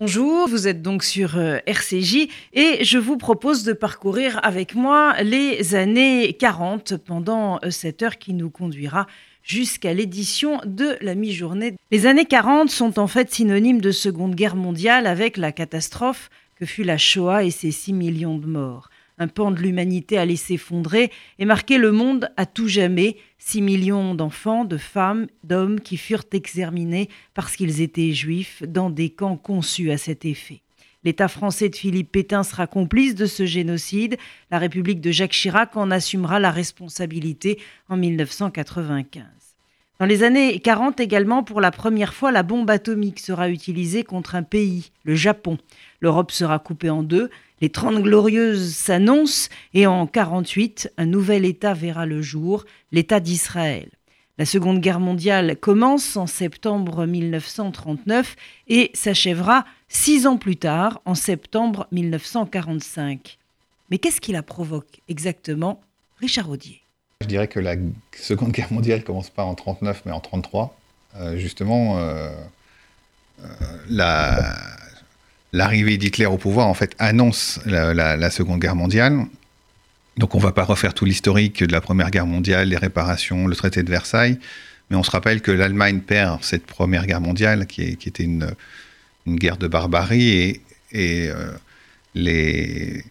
Bonjour, vous êtes donc sur euh, RCJ et je vous propose de parcourir avec moi les années 40 pendant euh, cette heure qui nous conduira jusqu'à l'édition de la mi-journée. Les années 40 sont en fait synonymes de Seconde Guerre mondiale avec la catastrophe que fut la Shoah et ses 6 millions de morts un pan de l'humanité allait s'effondrer et marquer le monde à tout jamais. Six millions d'enfants, de femmes, d'hommes qui furent exterminés parce qu'ils étaient juifs dans des camps conçus à cet effet. L'État français de Philippe Pétain sera complice de ce génocide. La République de Jacques Chirac en assumera la responsabilité en 1995. Dans les années 40 également, pour la première fois, la bombe atomique sera utilisée contre un pays, le Japon. L'Europe sera coupée en deux. Les Trente Glorieuses s'annoncent et en 48, un nouvel État verra le jour, l'État d'Israël. La Seconde Guerre mondiale commence en septembre 1939 et s'achèvera six ans plus tard, en septembre 1945. Mais qu'est-ce qui la provoque exactement Richard Audier? Je dirais que la Seconde Guerre mondiale commence pas en 39 mais en 33. Euh, justement, euh, euh, la, l'arrivée d'Hitler au pouvoir, en fait, annonce la, Seconde Guerre mondiale. Donc on ne va pas refaire tout l'historique de la Première Guerre mondiale, les réparations, le traité de Versailles, mais on se rappelle que l'Allemagne perd cette Première Guerre mondiale, qui, était une, guerre de barbarie, et, euh, les,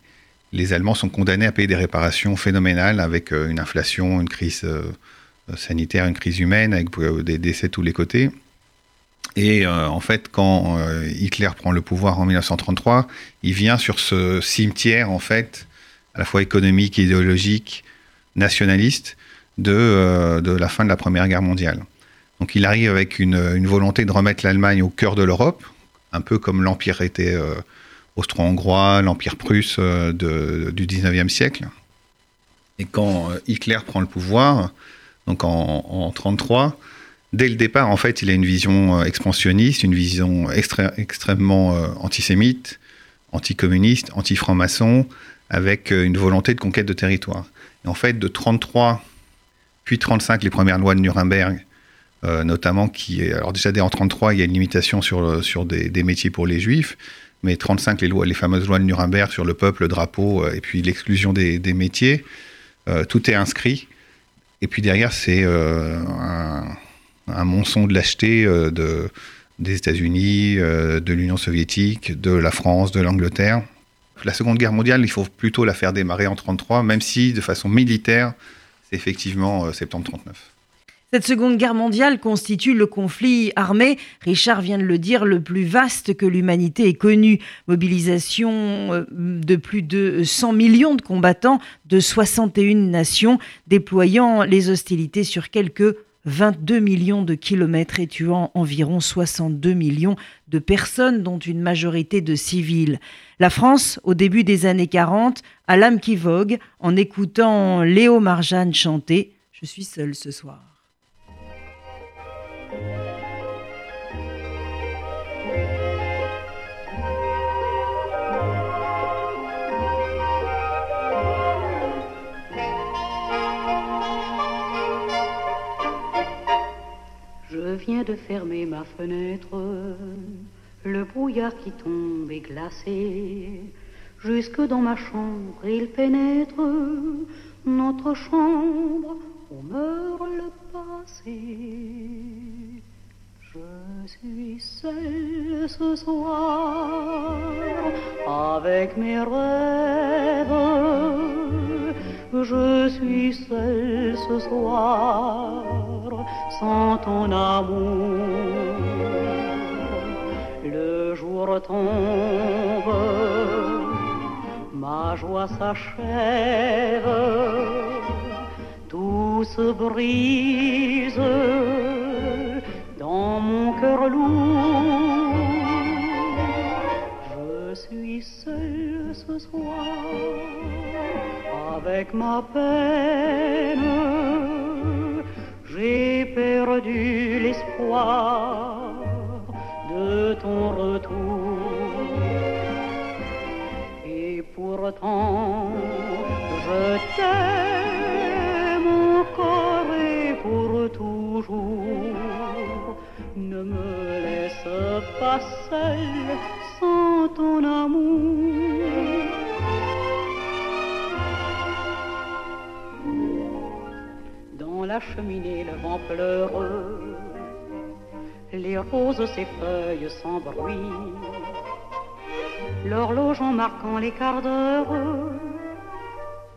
Allemands sont condamnés à payer des réparations phénoménales avec euh, une inflation, une crise euh, sanitaire, une crise humaine, avec des décès de tous les côtés. Et euh, en fait, quand euh, Hitler prend le pouvoir en 1933, il vient sur ce cimetière, en fait, à la fois économique, idéologique, nationaliste, de, euh, de la fin de la Première Guerre mondiale. Donc il arrive avec une, une volonté de remettre l'Allemagne au cœur de l'Europe, un peu comme l'Empire était austro-hongrois, l'Empire prusse de, du 19e siècle. Et quand Hitler prend le pouvoir, donc en 1933, dès le départ, en fait, il a une vision euh, expansionniste, une vision extrêmement euh, antisémite, anticommuniste, anti-franc-maçon, avec euh, une volonté de conquête de territoire. Et en fait, de 33 puis 35, les premières lois de Nuremberg, notamment qui, alors déjà dès en 33, il y a une limitation sur, des, métiers pour les juifs, mais 35, les lois, les fameuses lois de Nuremberg sur le peuple, le drapeau, et puis l'exclusion des, métiers, tout est inscrit. Et puis derrière, c'est un, un monçon de lâcheté euh, de, des États-Unis, euh, de l'Union soviétique, de la France, de l'Angleterre. La Seconde Guerre mondiale, il faut plutôt la faire démarrer en 1933, même si de façon militaire, c'est effectivement euh, septembre 1939. Cette Seconde Guerre mondiale constitue le conflit armé, Richard vient de le dire, le plus vaste que l'humanité ait connu. Mobilisation de plus de 100 millions de combattants de 61 nations, déployant les hostilités sur quelques 22 millions de kilomètres et tuant environ 62 millions de personnes, dont une majorité de civils. La France, au début des années 40, a l'âme qui vogue en écoutant Léo Marjane chanter Je suis seul ce soir. Viens de fermer ma fenêtre, le brouillard qui tombe est glacé. Jusque dans ma chambre il pénètre, notre chambre où meurt le passé. Je suis seule ce soir avec mes rêves. Je suis seule ce soir sans ton amour. Le jour tombe, ma joie s'achève, tout se brise dans mon cœur lourd. Je suis seule ce soir avec ma peine perdu l'espoir de ton retour. Et pourtant, je t'aime encore et pour toujours. Ne me laisse pas seul sans ton amour. La cheminée, le vent pleureux, les roses ses feuilles sans bruit, l'horloge en marquant les quarts d'heure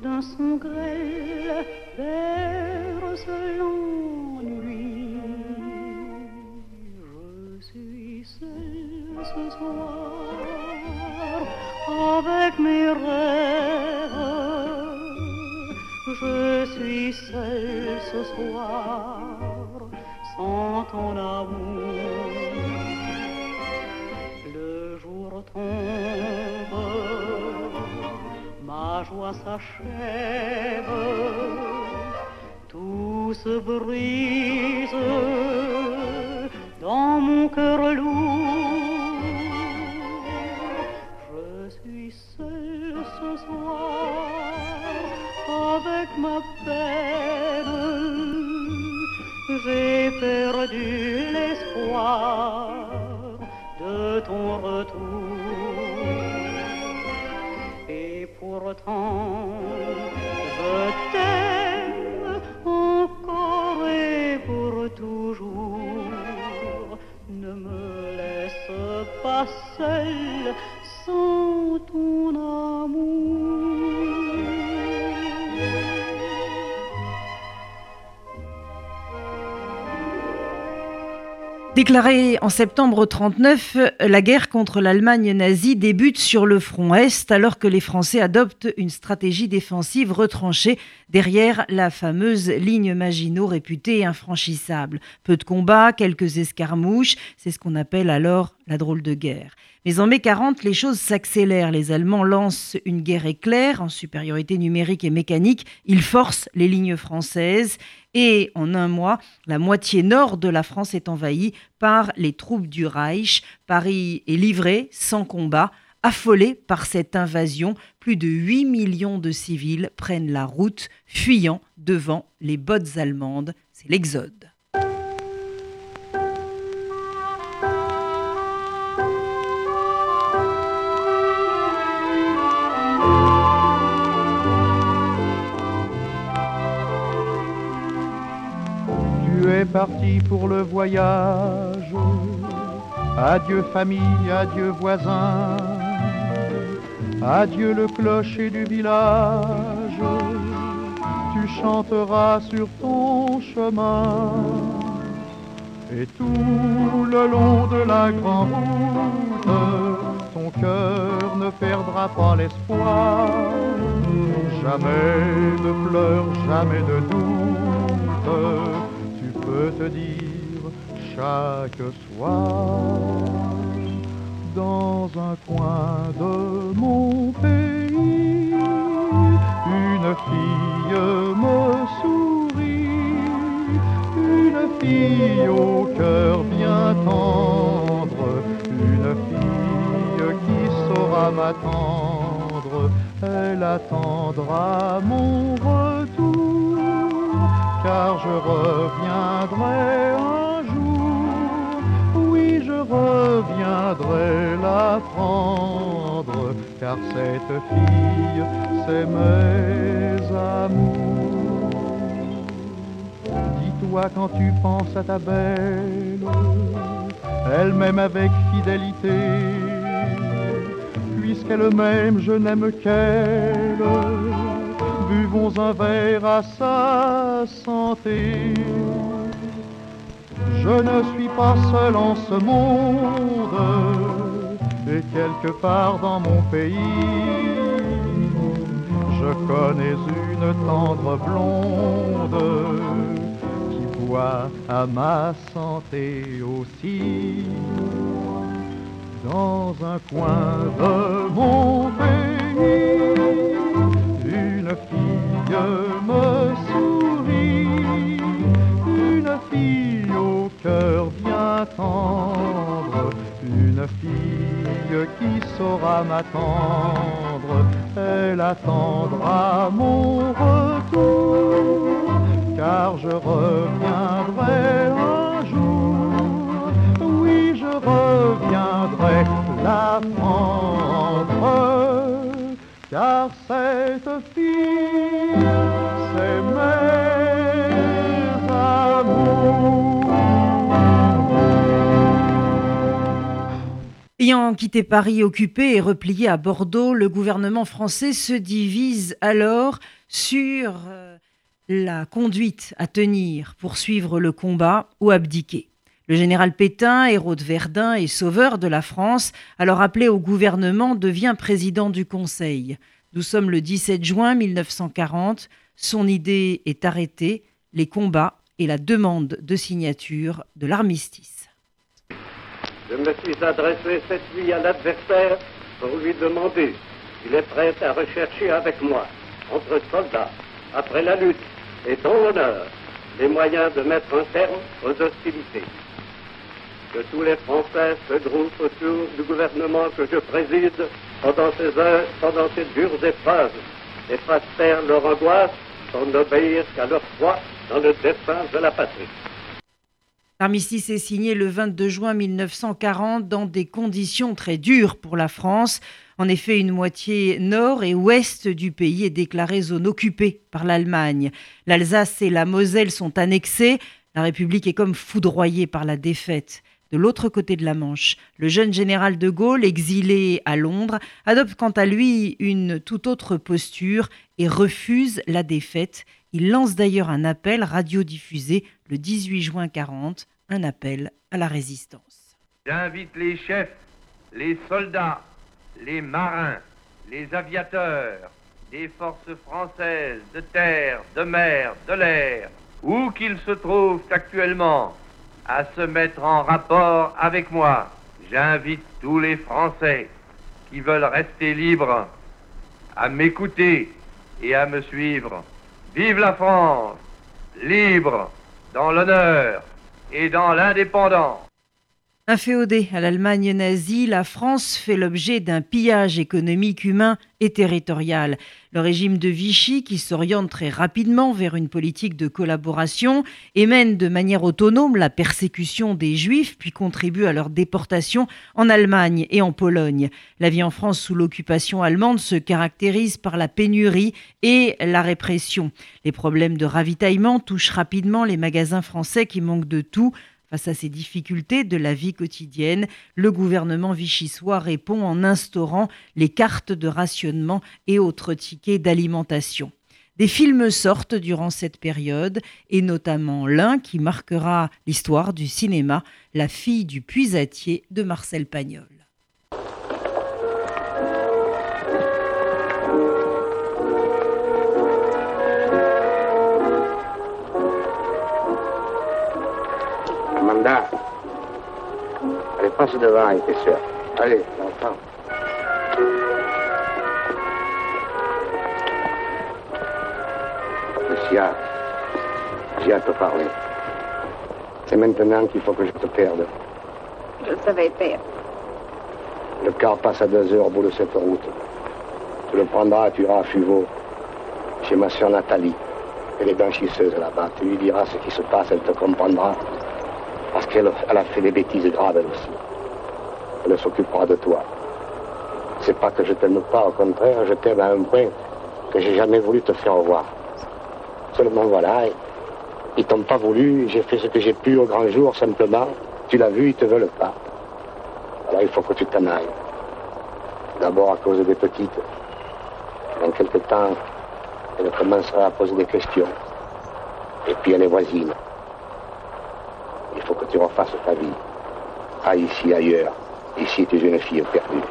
d'un son grêle berce l'ennui. Je suis seule ce soir avec mes rêves. Je suis seule ce soir sans ton amour. Le jour tombe, ma joie s'achève, tout se brise dans mon cœur lourd. Je suis seule ce soir ma. J'ai perdu l'espoir de ton retour. Et pourtant, je t'aime encore et pour toujours. Ne me laisse pas seule sans ton amour. Déclarée en septembre 39, la guerre contre l'Allemagne nazie débute sur le front Est alors que les Français adoptent une stratégie défensive retranchée derrière la fameuse ligne Maginot réputée infranchissable. Peu de combats, quelques escarmouches, c'est ce qu'on appelle alors la drôle de guerre. Mais en mai 40, les choses s'accélèrent. Les Allemands lancent une guerre éclair en supériorité numérique et mécanique. Ils forcent les lignes françaises et en un mois, la moitié nord de la France est envahie par les troupes du Reich. Paris est livré sans combat. Affolés par cette invasion, plus de 8 millions de civils prennent la route, fuyant devant les bottes allemandes. C'est l'exode. Tu es parti pour le voyage. Adieu famille, adieu voisins. Adieu le clocher du village. Tu chanteras sur ton chemin. Et tout le long de la grande route, ton cœur ne perdra pas l'espoir. Jamais de pleurs, jamais de doute peux te dire chaque soir dans un coin de mon pays, une fille me sourit, une fille au cœur bien tendre, une fille qui saura m'attendre, elle attendra mon retour car je reviendrai un jour. Oui, je reviendrai la prendre, car cette fille, c'est mes amours. Dis-toi quand tu penses à ta belle, elle m'aime avec fidélité, puisqu'elle m'aime, je n'aime qu'elle buvons un verre à sa santé. Je ne suis pas seul en ce monde, et quelque part dans mon pays, je connais une tendre blonde qui boit à ma santé aussi. Dans un coin de mon pays, une fille me sourit, une fille au cœur bien tendre, une fille qui saura m'attendre, elle attendra mon retour, car je reviendrai un jour, oui je reviendrai la prendre car cette fille, c'est. Ayant quitté Paris occupé et replié à Bordeaux, le gouvernement français se divise alors sur euh, la conduite à tenir pour suivre le combat ou abdiquer. Le général Pétain, héros de Verdun et sauveur de la France, alors appelé au gouvernement, devient président du Conseil. Nous sommes le 17 juin 1940. Son idée est arrêtée, les combats et la demande de signature de l'armistice. Je me suis adressé cette nuit à l'adversaire pour lui demander s'il est prêt à rechercher avec moi, entre soldats, après la lutte et dans l'honneur, les moyens de mettre un terme aux hostilités que tous les Français se groupent autour du gouvernement que je préside pendant ces heures, pendant ces dures épreuves, et fassent taire leur angoisse sans n'obéir qu'à leur foi dans le destin de la patrie. L'armistice est signé le 22 juin 1940 dans des conditions très dures pour la France. En effet, une moitié nord et ouest du pays est déclarée zone occupée par l'Allemagne. L'Alsace et la Moselle sont annexées. La République est comme foudroyée par la défaite. De l'autre côté de la Manche, le jeune général de Gaulle, exilé à Londres, adopte quant à lui une toute autre posture et refuse la défaite. Il lance d'ailleurs un appel radiodiffusé le 18 juin 40, un appel à la résistance. J'invite les chefs, les soldats, les marins, les aviateurs des forces françaises de terre, de mer, de l'air, où qu'ils se trouvent actuellement, à se mettre en rapport avec moi. J'invite tous les Français qui veulent rester libres à m'écouter et à me suivre. Vive la France, libre, dans l'honneur et dans l'indépendance. Inféodée à l'Allemagne nazie, la France fait l'objet d'un pillage économique, humain et territorial. Le régime de Vichy, qui s'oriente très rapidement vers une politique de collaboration et mène de manière autonome la persécution des Juifs, puis contribue à leur déportation en Allemagne et en Pologne. La vie en France sous l'occupation allemande se caractérise par la pénurie et la répression. Les problèmes de ravitaillement touchent rapidement les magasins français qui manquent de tout Face à ces difficultés de la vie quotidienne, le gouvernement vichysois répond en instaurant les cartes de rationnement et autres tickets d'alimentation. Des films sortent durant cette période, et notamment l'un qui marquera l'histoire du cinéma, La fille du puisatier de Marcel Pagnol. Devant avec tes soeurs. Allez, l'enfant. Lucia, j'ai à te parler. C'est maintenant qu'il faut que je te perde. Je le savais, père. Le car passe à deux heures au bout de cette route. Tu le prendras, tu iras à Fuveau, chez ma soeur Nathalie. Elle est blanchisseuse là-bas. Tu lui diras ce qui se passe, elle te comprendra. Parce qu'elle a fait des bêtises graves, elle aussi. Elle s'occupera de toi. C'est pas que je t'aime pas, au contraire, je t'aime à un point que j'ai jamais voulu te faire voir. Seulement voilà, ils t'ont pas voulu, j'ai fait ce que j'ai pu au grand jour, simplement. Tu l'as vu, ils te veulent pas. Alors il faut que tu t'en ailles. D'abord à cause des petites. Dans quelque temps, elle commencera à poser des questions. Et puis elle est voisine il faut que tu refasses ta vie. Pas ici, ailleurs. Tu es une fille perdue.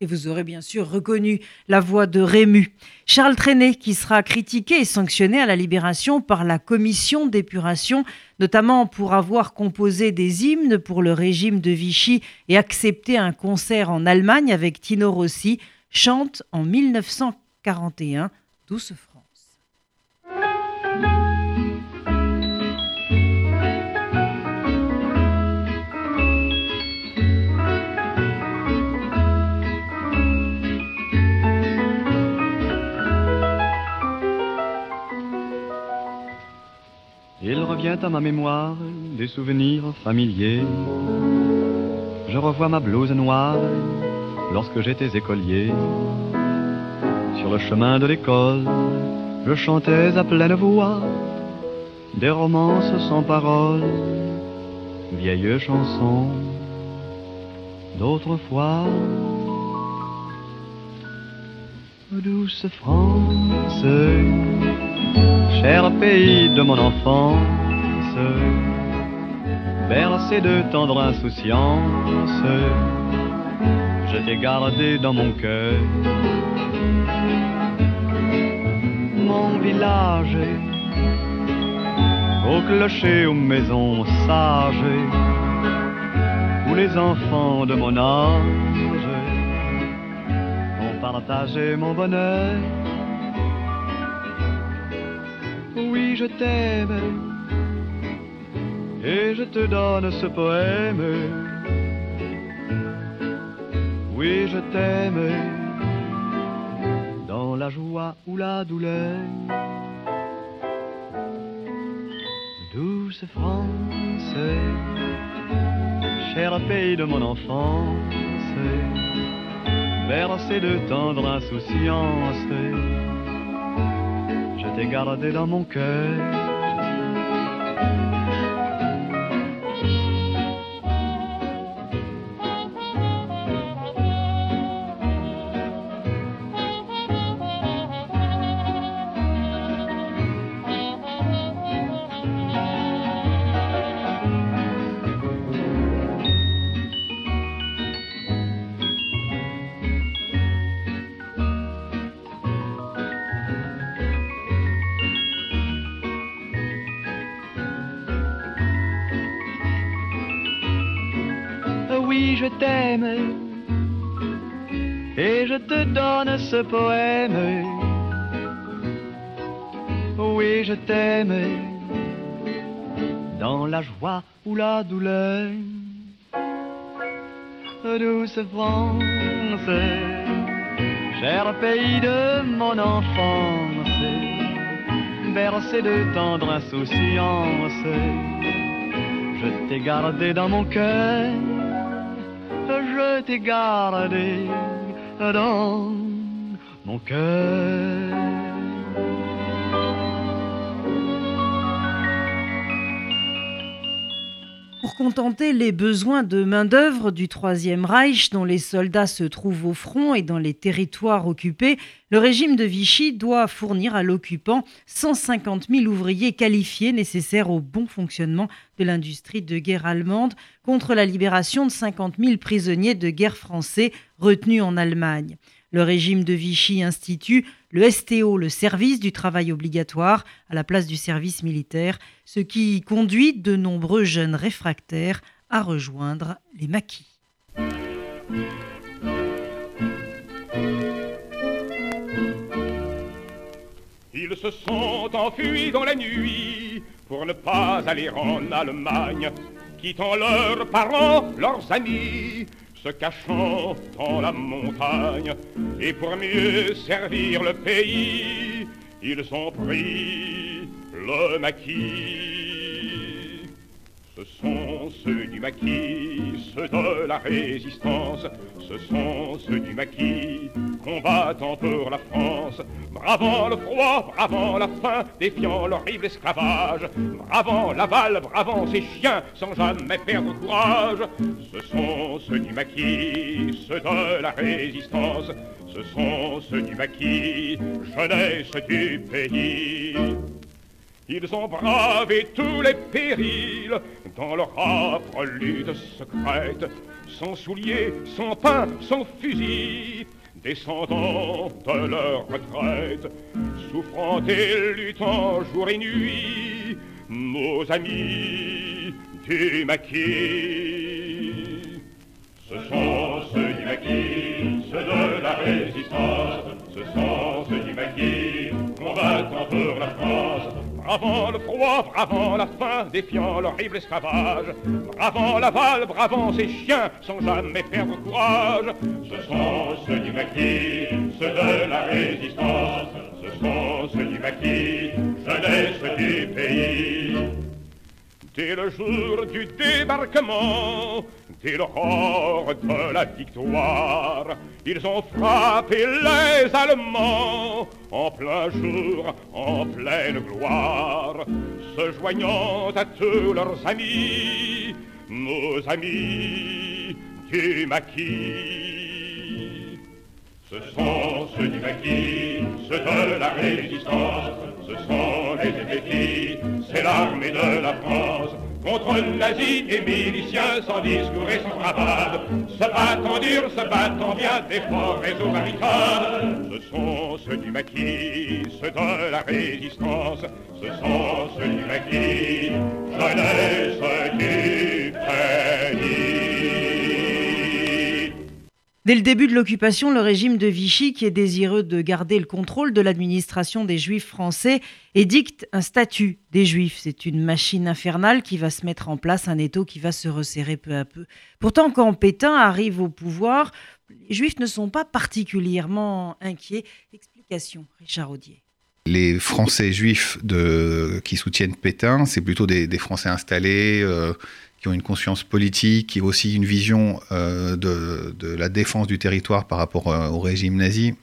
Et vous aurez bien sûr reconnu la voix de Rému. Charles Trenet, qui sera critiqué et sanctionné à la Libération par la commission d'épuration, notamment pour avoir composé des hymnes pour le régime de Vichy et accepté un concert en Allemagne avec Tino Rossi, chante en 1941 Douce France. Revient à ma mémoire des souvenirs familiers. Je revois ma blouse noire lorsque j'étais écolier. Sur le chemin de l'école, je chantais à pleine voix des romances sans paroles, vieilles chansons d'autrefois. Douce France, cher pays de mon enfance, bercé de tendre insouciance, je t'ai gardé dans mon cœur. Mon village, au clocher, aux maisons sages, où les enfants de mon âge ont partagé mon bonheur. Oui, je t'aime et je te donne ce poème. Oui, je t'aime dans la joie ou la douleur. Douce France, cher pays de mon enfance, bercé de tendre insouciance, je t'ai gardé dans mon cœur. Je t'aime. Et je te donne ce poème. Oui, je t'aime. Dans la joie ou la douleur. Douce France, cher pays de mon enfance, bercé de tendre insouciance, je t'ai gardé dans mon cœur, t'ai gardé dans mon cœur. Pour contenter les besoins de main-d'œuvre du Troisième Reich, dont les soldats se trouvent au front et dans les territoires occupés, le régime de Vichy doit fournir à l'occupant 150 000 ouvriers qualifiés nécessaires au bon fonctionnement de l'industrie de guerre allemande contre la libération de 50 000 prisonniers de guerre français retenus en Allemagne. Le régime de Vichy institue le STO, le service du travail obligatoire, à la place du service militaire, ce qui conduit de nombreux jeunes réfractaires à rejoindre les maquis. Ils se sont enfuis dans la nuit pour ne pas aller en Allemagne, quittant leurs parents, leurs amis, se cachant dans la montagne. Et pour mieux servir le pays, ils ont pris le maquis. Ce sont ceux du maquis, ceux de la résistance, ce sont ceux du maquis, combattant pour la France, bravant le froid, bravant la faim, défiant l'horrible esclavage, bravant l'aval, bravant ces chiens, sans jamais perdre courage. Ce sont ceux du maquis, ceux de la résistance, ce sont ceux du maquis, jeunesse du pays. Ils ont bravé tous les périls dans leur âpre lutte secrète, sans souliers, sans pain, sans fusil, descendant de leur retraite, souffrant et luttant jour et nuit, nos amis du maquis. Ce sont ceux du maquis, ceux de la résistance, ce sont ceux du maquis, combattant pour la France, bravant le froid, bravant la faim, défiant l'horrible esclavage, bravant l'aval, bravant ces chiens, sans jamais perdre courage. Ce sont ceux du maquis, ceux de la résistance, ce sont ceux du maquis, jeunesse du pays. Dès le jour du débarquement, dès l'aurore de la victoire, ils ont frappé les Allemands en plein jour, en pleine gloire, se joignant à tous leurs amis, nos amis du maquis. Ce sont ceux du maquis, ceux de la résistance, ce sont les effectifs, c'est l'armée de la France. Contre nazis et miliciens sans discours et sans bravade, se battant dur, se battant bien des forêts aux barricades. Ce sont ceux du maquis, ceux de la résistance, ce sont ceux du maquis, jeunesse du pays. Dès le début de l'occupation, le régime de Vichy, qui est désireux de garder le contrôle de l'administration des Juifs français, édicte un statut des Juifs. C'est une machine infernale qui va se mettre en place, un étau qui va se resserrer peu à peu. Pourtant, quand Pétain arrive au pouvoir, les Juifs ne sont pas particulièrement inquiets. Explication, Richard Audier. Les Français juifs qui soutiennent Pétain, c'est plutôt des, des, Français installés, euh, qui ont une conscience politique, qui ont aussi une vision euh, de, la défense du territoire par rapport euh, au régime nazi,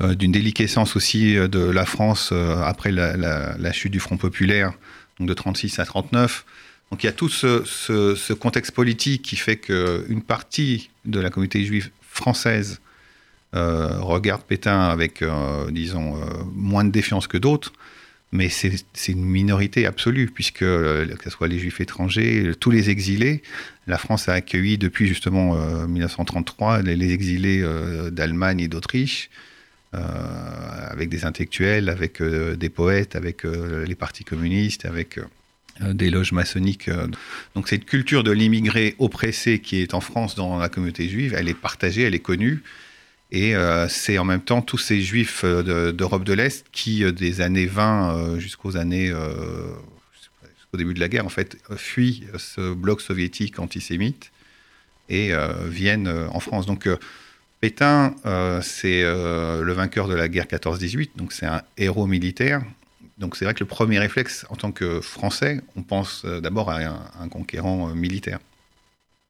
euh, d'une déliquescence aussi de la France après la, chute du Front populaire, de 36 à 39. Donc il y a tout ce, ce, contexte politique qui fait qu'une partie de la communauté juive française regarde Pétain avec, disons, moins de défiance que d'autres, mais c'est une minorité absolue, puisque, que ce soit les juifs étrangers, tous les exilés, la France a accueilli depuis justement 1933 les, les exilés d'Allemagne et d'Autriche, avec des intellectuels, avec des poètes, avec les partis communistes, avec des loges maçonniques. Donc cette culture de l'immigré oppressé qui est en France dans la communauté juive, elle est partagée, elle est connue. Et euh, c'est en même temps tous ces juifs euh, d'Europe de, l'Est qui, euh, des années 20 euh, jusqu'aux années, jusqu'au début de la guerre, en fait, fuient ce bloc soviétique antisémite et viennent en France. Donc Pétain, c'est le vainqueur de la guerre 14-18, donc c'est un héros militaire. Donc c'est vrai que le premier réflexe en tant que Français, on pense d'abord à un conquérant militaire.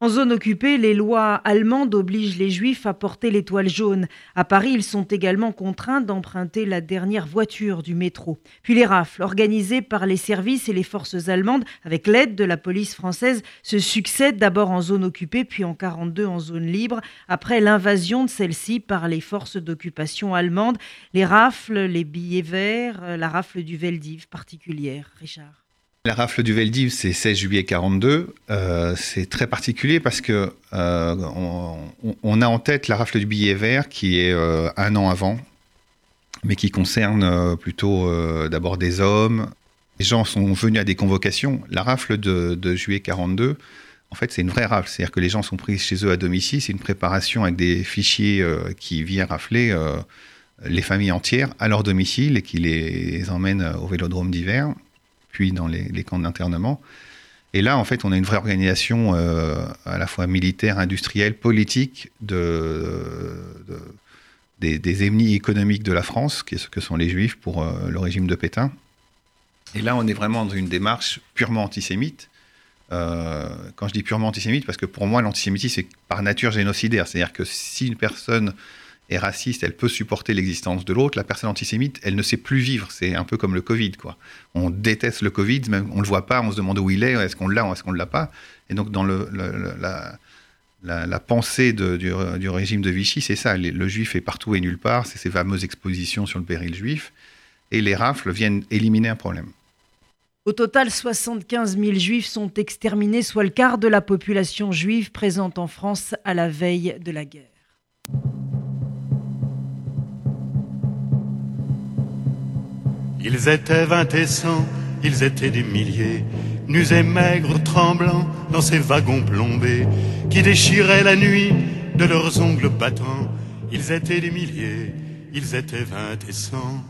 En zone occupée, les lois allemandes obligent les juifs à porter l'étoile jaune. À Paris, ils sont également contraints d'emprunter la dernière voiture du métro. Puis les rafles, organisées par les services et les forces allemandes, avec l'aide de la police française, se succèdent d'abord en zone occupée, puis en 42 en zone libre, après l'invasion de celle-ci par les forces d'occupation allemandes. Les rafles, les billets verts, la rafle du Veldiv particulière. Richard. La rafle du Veldiv, c'est 16 juillet 42. Euh, c'est très particulier parce que euh, on, a en tête la rafle du billet vert qui est euh, un an avant, mais qui concerne plutôt d'abord des hommes. Les gens sont venus à des convocations. La rafle de, juillet 42, en fait, c'est une vraie rafle. C'est-à-dire que les gens sont pris chez eux à domicile. C'est une préparation avec des fichiers qui viennent rafler les familles entières à leur domicile et qui les emmènent au vélodrome d'hiver dans les, camps d'internement. Et là, en fait, on a une vraie organisation euh, à la fois militaire, industrielle, politique de, de, des, ennemis économiques de la France, qui est ce que sont les Juifs pour euh, le régime de Pétain. Et là, on est vraiment dans une démarche purement antisémite. Euh, quand je dis purement antisémite, parce que pour moi, l'antisémitisme, c'est par nature génocidaire. C'est-à-dire que si une personne est raciste, elle peut supporter l'existence de l'autre. La personne antisémite, elle ne sait plus vivre. C'est un peu comme le Covid, quoi. On déteste le Covid, même on le voit pas, on se demande où il est, est-ce qu'on l'a ou est-ce qu'on ne l'a pas. Et donc dans le, le, la, pensée du, du, régime de Vichy, c'est ça. Le juif est partout et nulle part. C'est ces fameuses expositions sur le péril juif. Et les rafles viennent éliminer un problème. Au total, 75 000 juifs sont exterminés, soit le quart de la population juive présente en France à la veille de la guerre. Ils étaient vingt et cent, ils étaient des milliers, nus et maigres, tremblants dans ces wagons plombés qui déchiraient la nuit de leurs ongles battants. Ils étaient des milliers, ils étaient vingt et cent.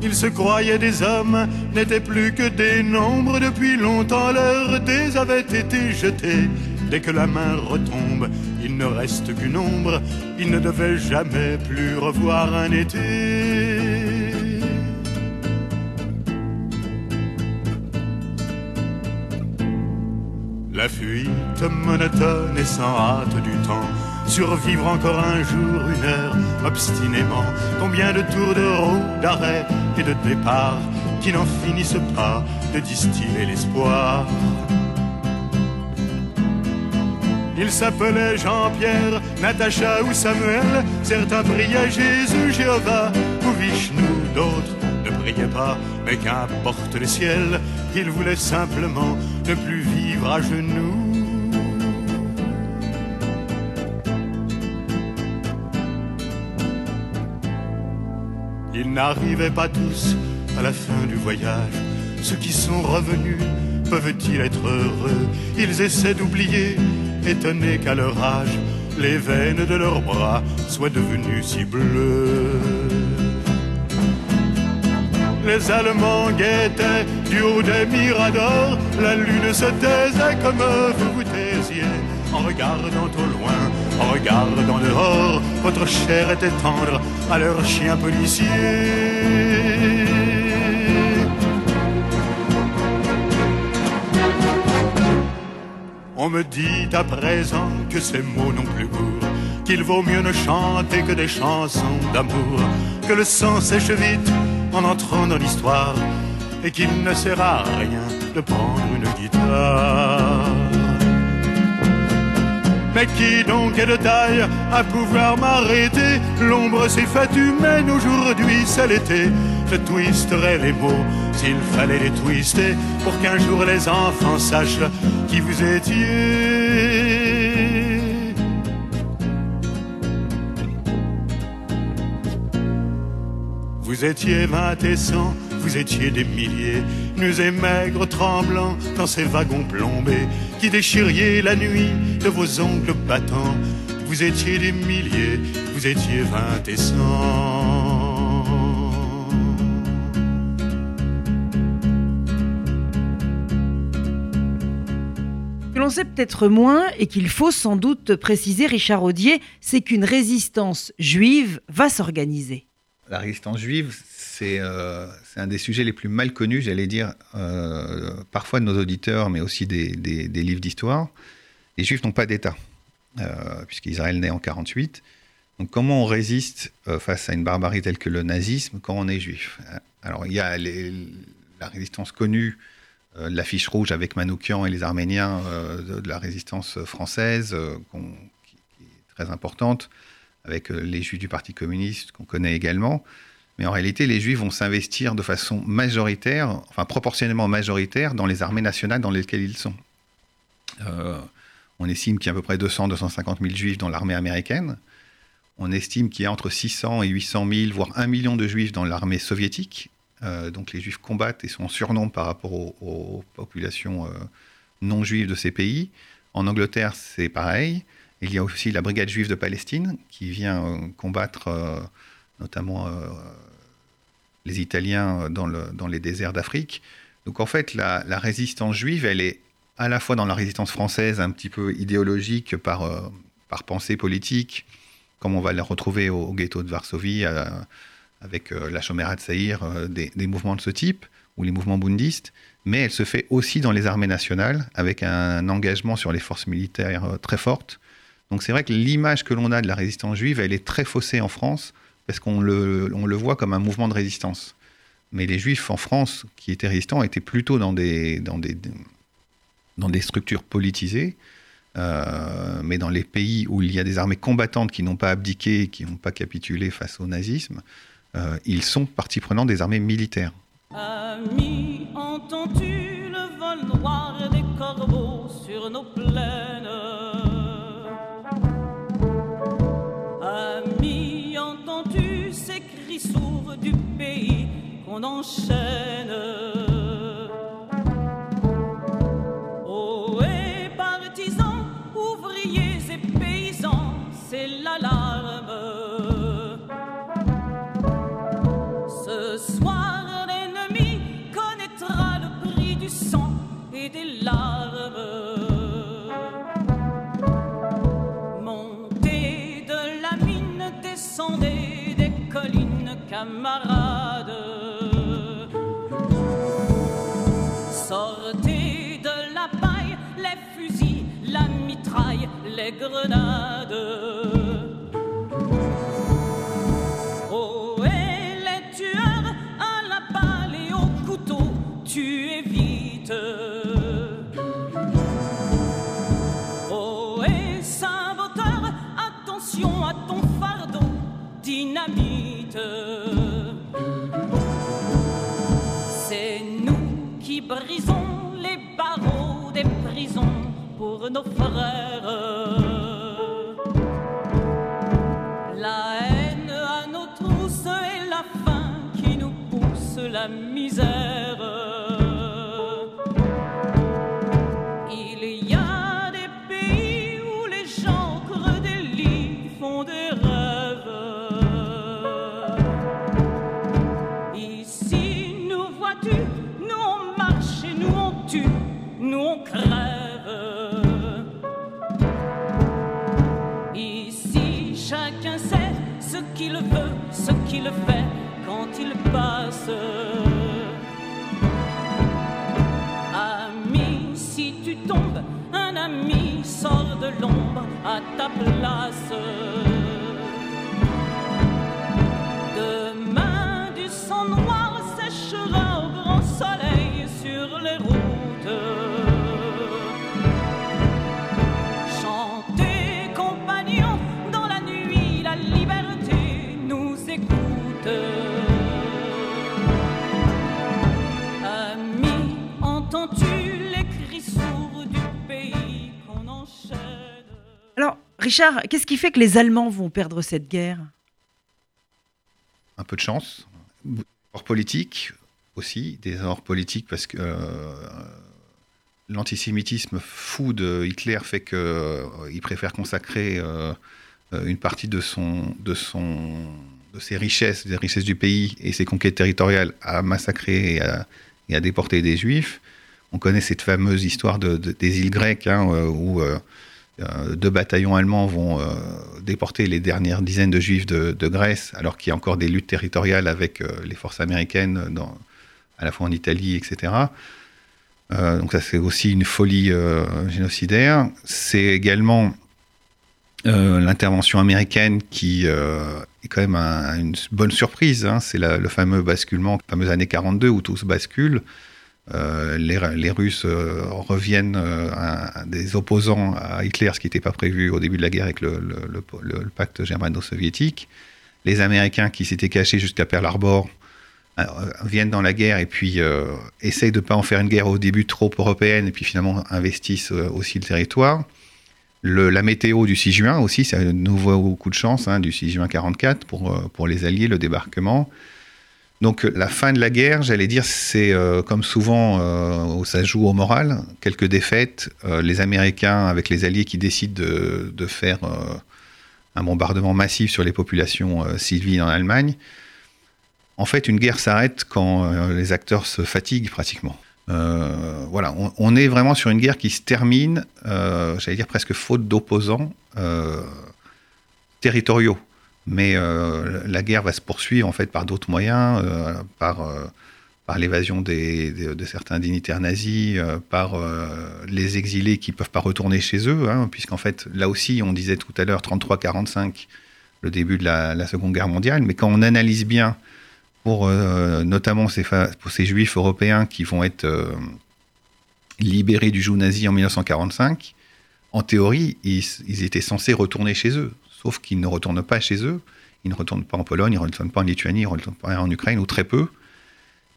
Ils se croyaient des hommes, n'étaient plus que des nombres. Depuis longtemps leurs dés avaient été jetés. Dès que la main retombe, il ne reste qu'une ombre. Ils ne devaient jamais plus revoir un été. La fuite monotone et sans hâte du temps survivre encore un jour, une heure, obstinément. Combien de tours de roue, d'arrêt et de départ qui n'en finissent pas de distiller l'espoir. Ils s'appelaient Jean-Pierre, Natacha ou Samuel. Certains priaient Jésus, Jéhovah ou Vishnu, d'autres ne priaient pas, mais qu'importe le ciel, qu'ils voulaient simplement ne plus vivre à genoux. Ils n'arrivaient pas tous à la fin du voyage. Ceux qui sont revenus peuvent-ils être heureux? Ils essaient d'oublier, étonnés qu'à leur âge, les veines de leurs bras soient devenues si bleues. Les Allemands guettaient du haut des miradors, la lune se taisait comme vous vous taisiez, en regardant au loin, en regardant dehors, votre chair était tendre à leurs chiens policiers. On me dit à présent que ces mots n'ont plus goût, qu'il vaut mieux ne chanter que des chansons d'amour, que le sang sèche vite en entrant dans l'histoire, et qu'il ne sert à rien de prendre une guitare. Mais qui donc est de taille à pouvoir m'arrêter? L'ombre s'est faite humaine aujourd'hui, c'est l'été. Je twisterai les mots s'il fallait les twister pour qu'un jour les enfants sachent qui vous étiez. Vous étiez vingt et cent, vous étiez des milliers, nus et maigres, tremblants dans ces wagons plombés, qui déchiriez la nuit de vos ongles battants. Vous étiez des milliers, vous étiez vingt et cent. L'on sait peut-être moins et qu'il faut sans doute préciser, Richard Audier, c'est qu'une résistance juive va s'organiser. La résistance juive, c'est euh, un des sujets les plus mal connus, j'allais dire, euh, parfois de nos auditeurs, mais aussi des, livres d'histoire. Les juifs n'ont pas d'État, euh, puisqu'Israël naît en 48. Donc comment on résiste face à une barbarie telle que le nazisme quand on est juif? Alors il y a la résistance connue euh, l'affiche rouge avec Manoukian et les Arméniens euh, de, la résistance française, euh, qui, est très importante, avec les Juifs du Parti communiste qu'on connaît également. Mais en réalité, les Juifs vont s'investir de façon majoritaire, enfin proportionnellement majoritaire, dans les armées nationales dans lesquelles ils sont. on estime qu'il y a à peu près 200-250 000 Juifs dans l'armée américaine. On estime qu'il y a entre 600 et 800 000, voire 1 million de Juifs dans l'armée soviétique. Euh, donc les juifs combattent et sont en surnombre par rapport aux, populations euh, non juives de ces pays. En Angleterre, c'est pareil. Il y a aussi la brigade juive de Palestine qui vient euh, combattre notamment les Italiens dans, les déserts d'Afrique. Donc en fait, la, résistance juive, elle est à la fois dans la résistance française, un petit peu idéologique par, pensée politique, comme on va la retrouver au, ghetto de Varsovie, avec euh, la Chomera de Saïr, euh, des, mouvements de ce type, ou les mouvements bundistes, mais elle se fait aussi dans les armées nationales, avec un engagement sur les forces militaires euh, très fortes. Donc c'est vrai que l'image que l'on a de la résistance juive, elle est très faussée en France, parce qu'on le, voit comme un mouvement de résistance. Mais les juifs en France qui étaient résistants étaient plutôt dans des structures politisées, mais dans les pays où il y a des armées combattantes qui n'ont pas abdiqué, qui n'ont pas capitulé face au nazisme, euh, ils sont partie prenante des armées militaires. Ami, entends-tu le vol noir des corbeaux sur nos plaines? Ami, entends-tu ces cris sourds du pays qu'on enchaîne? Camarades. Sortez de la paille, les fusils, la mitraille, les grenades. tu évites. Oh, et attention à ton fardeau, dynamite. Nos frères. Tombes, un ami sort de l'ombre à ta place. Demain, du sang noir séchera au grand soleil sur les routes. Richard, qu'est-ce qui fait que les Allemands vont perdre cette guerre? Un peu de chance. Hors politique aussi, des erreurs politiques parce que euh, l'antisémitisme fou de Hitler fait qu'il euh, préfère consacrer euh, une partie de, son, de, son, de ses richesses, des richesses du pays et ses conquêtes territoriales à massacrer et à, déporter des juifs. On connaît cette fameuse histoire de, de- des îles grecques hein, où deux bataillons allemands vont euh, déporter les dernières dizaines de juifs de, Grèce, alors qu'il y a encore des luttes territoriales avec euh, les forces américaines, à la fois en Italie, etc. Euh, donc ça, c'est aussi une folie euh, génocidaire. C'est également euh, l'intervention américaine qui euh, est quand même un- une bonne surprise. hein. C'est le fameux basculement, la fameuse année 42 où tout se bascule. Euh, les, Russes euh, reviennent euh, des opposants à Hitler, ce qui n'était pas prévu au début de la guerre avec le, pacte germano-soviétique. Les Américains qui s'étaient cachés jusqu'à Pearl Harbor viennent dans la guerre et puis essayent de ne pas en faire une guerre au début trop européenne et puis finalement investissent aussi le territoire. La météo du 6 juin aussi, c'est un nouveau coup de chance hein, du 6 juin 44 pour, pour les Alliés, le débarquement. Donc la fin de la guerre, j'allais dire, c'est euh, comme souvent euh, ça joue au moral, quelques défaites, euh, les Américains avec les Alliés qui décident de, faire un bombardement massif sur les populations civiles en Allemagne. En fait, une guerre s'arrête quand les acteurs se fatiguent pratiquement. Voilà, on, est vraiment sur une guerre qui se termine, j'allais dire presque faute d'opposants territoriaux. Mais euh, la guerre va se poursuivre en fait par d'autres moyens, euh, par, euh, par l'évasion de certains dignitaires nazis, par les exilés qui ne peuvent pas retourner chez eux, hein, puisqu'en fait, là aussi, on disait tout à l'heure 33-45, le début de la, Seconde Guerre mondiale, mais quand on analyse bien, pour notamment ces, pour ces juifs européens qui vont être libérés du joug nazi en 1945, en théorie, ils étaient censés retourner chez eux. Sauf qu'ils ne retournent pas chez eux. Ils ne retournent pas en Pologne, ils ne retournent pas en Lituanie, ils ne retournent pas en Ukraine, ou très peu.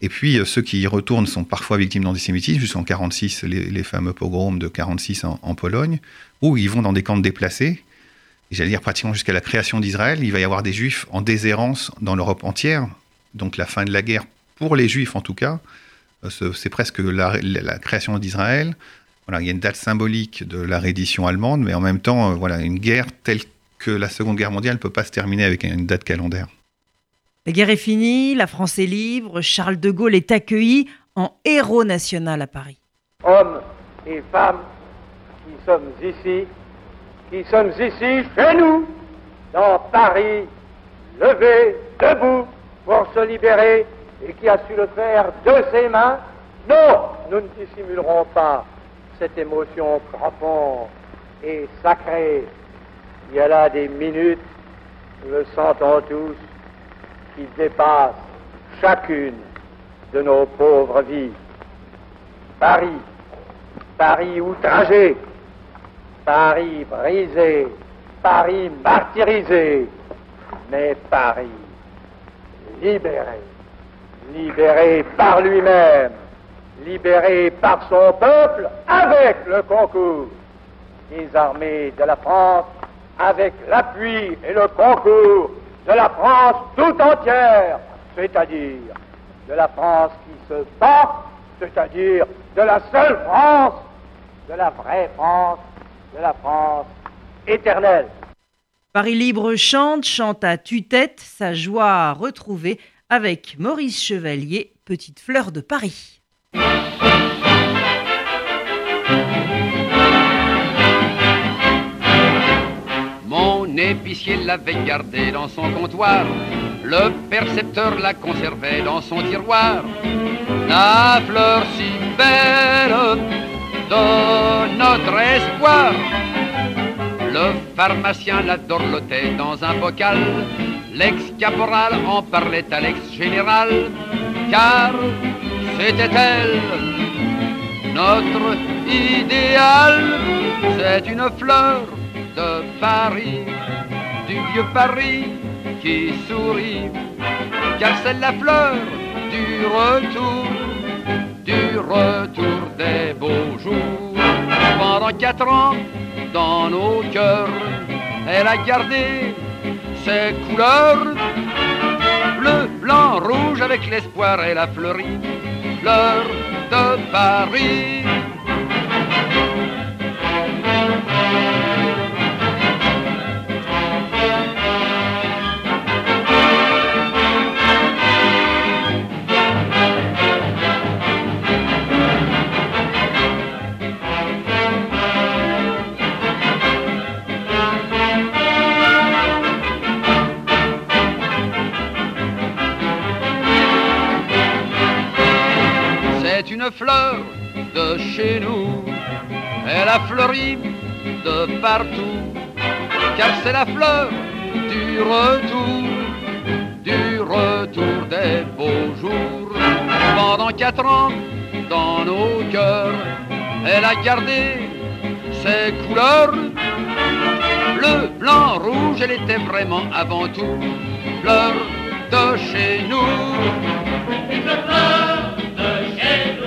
Et puis, euh, ceux qui y retournent sont parfois victimes d'antisémitisme, jusqu'en 46, les, les fameux pogroms de 46 en, Pologne, où ils vont dans des camps de déplacés. J'allais dire pratiquement jusqu'à la création d'Israël, il va y avoir des juifs en déshérence dans l'Europe entière. Donc la fin de la guerre, pour les juifs en tout cas, euh, ce- c'est presque la création d'Israël. Voilà, il y a une date symbolique de la reddition allemande, mais en même temps, euh, voilà, une guerre telle que la Seconde Guerre mondiale ne peut pas se terminer avec une date calendaire. La guerre est finie, la France est libre, Charles de Gaulle est accueilli en héros national à Paris. hommes et femmes qui sommes ici, qui sommes ici chez nous, dans Paris, levés, debout, pour se libérer, et qui a su le faire de ses mains. Non, nous ne dissimulerons pas cette émotion profonde et sacrée. Il y a là des minutes, nous le sentons tous, qui dépassent chacune de nos pauvres vies. Paris, Paris outragé, Paris brisé, Paris martyrisé, mais Paris libéré. Libéré par lui-même, libéré par son peuple avec le concours des armées de la France, avec l'appui et le concours de la France tout entière, c'est-à-dire de la France qui se bat, c'est-à-dire de la seule France, de la vraie France, de la France éternelle. Paris Libre chante, chante à tue-tête, sa joie retrouvée avec Maurice Chevalier, Petite fleur de Paris. Épicier l'avait gardé dans son comptoir, le percepteur la conservait dans son tiroir. La fleur si belle de notre espoir. Le pharmacien la dorlotait dans un bocal. L'ex-caporal en parlait à l'ex-général, car c'était elle, notre idéal. C'est une fleur de Paris, du vieux Paris qui sourit, car c'est la fleur du retour, du retour des beaux jours. Pendant quatre ans, dans nos cœurs, elle a gardé ses couleurs, bleu, blanc, rouge, avec l'espoir, elle a fleuri, fleur de Paris. Fleur de chez nous, elle a fleuri de partout, car c'est la fleur du retour, du retour des beaux jours. Pendant quatre ans, dans nos cœurs, elle a gardé ses couleurs, bleu, blanc, rouge, elle était vraiment avant tout fleur de chez nous.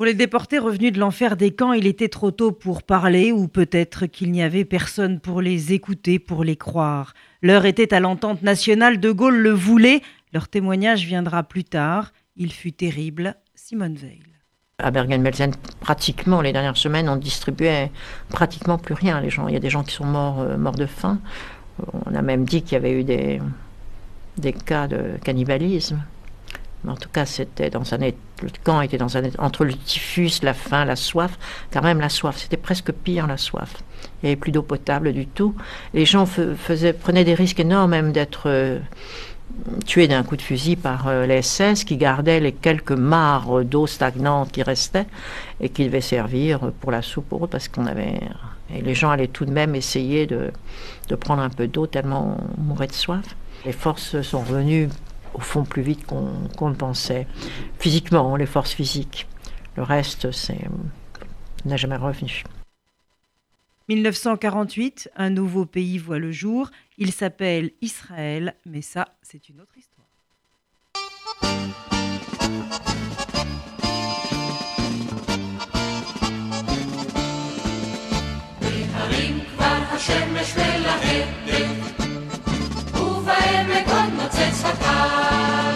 Pour les déportés revenus de l'enfer des camps, il était trop tôt pour parler, ou peut-être qu'il n'y avait personne pour les écouter, pour les croire. L'heure était à l'entente nationale, De Gaulle le voulait, leur témoignage viendra plus tard. Il fut terrible. Simone Veil. À Bergen-Belsen, pratiquement, les dernières semaines, on distribuait pratiquement plus rien. Les gens, il y a des gens qui sont morts, euh, morts de faim. On a même dit qu'il y avait eu des, des cas de cannibalisme. Mais en tout cas, c'était dans un é- le camp était dans un entre le typhus, la faim, la soif. Quand même, la soif, c'était presque pire la soif. Il n'y avait plus d'eau potable du tout. Les gens faisaient, prenaient des risques énormes, même d'être euh, tués d'un coup de fusil par euh, les SS qui gardaient les quelques mares d'eau stagnante qui restaient et qui devaient servir pour la soupe pour eux parce qu'on avait. Et les gens allaient tout de même essayer de, de prendre un peu d'eau tellement on mourait de soif. Les forces sont revenues au fond plus vite qu'on qu'on le pensait. Physiquement, les forces physiques. Le reste, c'est n'a jamais revenu. 1948, un nouveau pays voit le jour. Il s'appelle Israël, mais ça, c'est une autre histoire. בהרים כבר השמש מלהטת, ובעמק It's a power.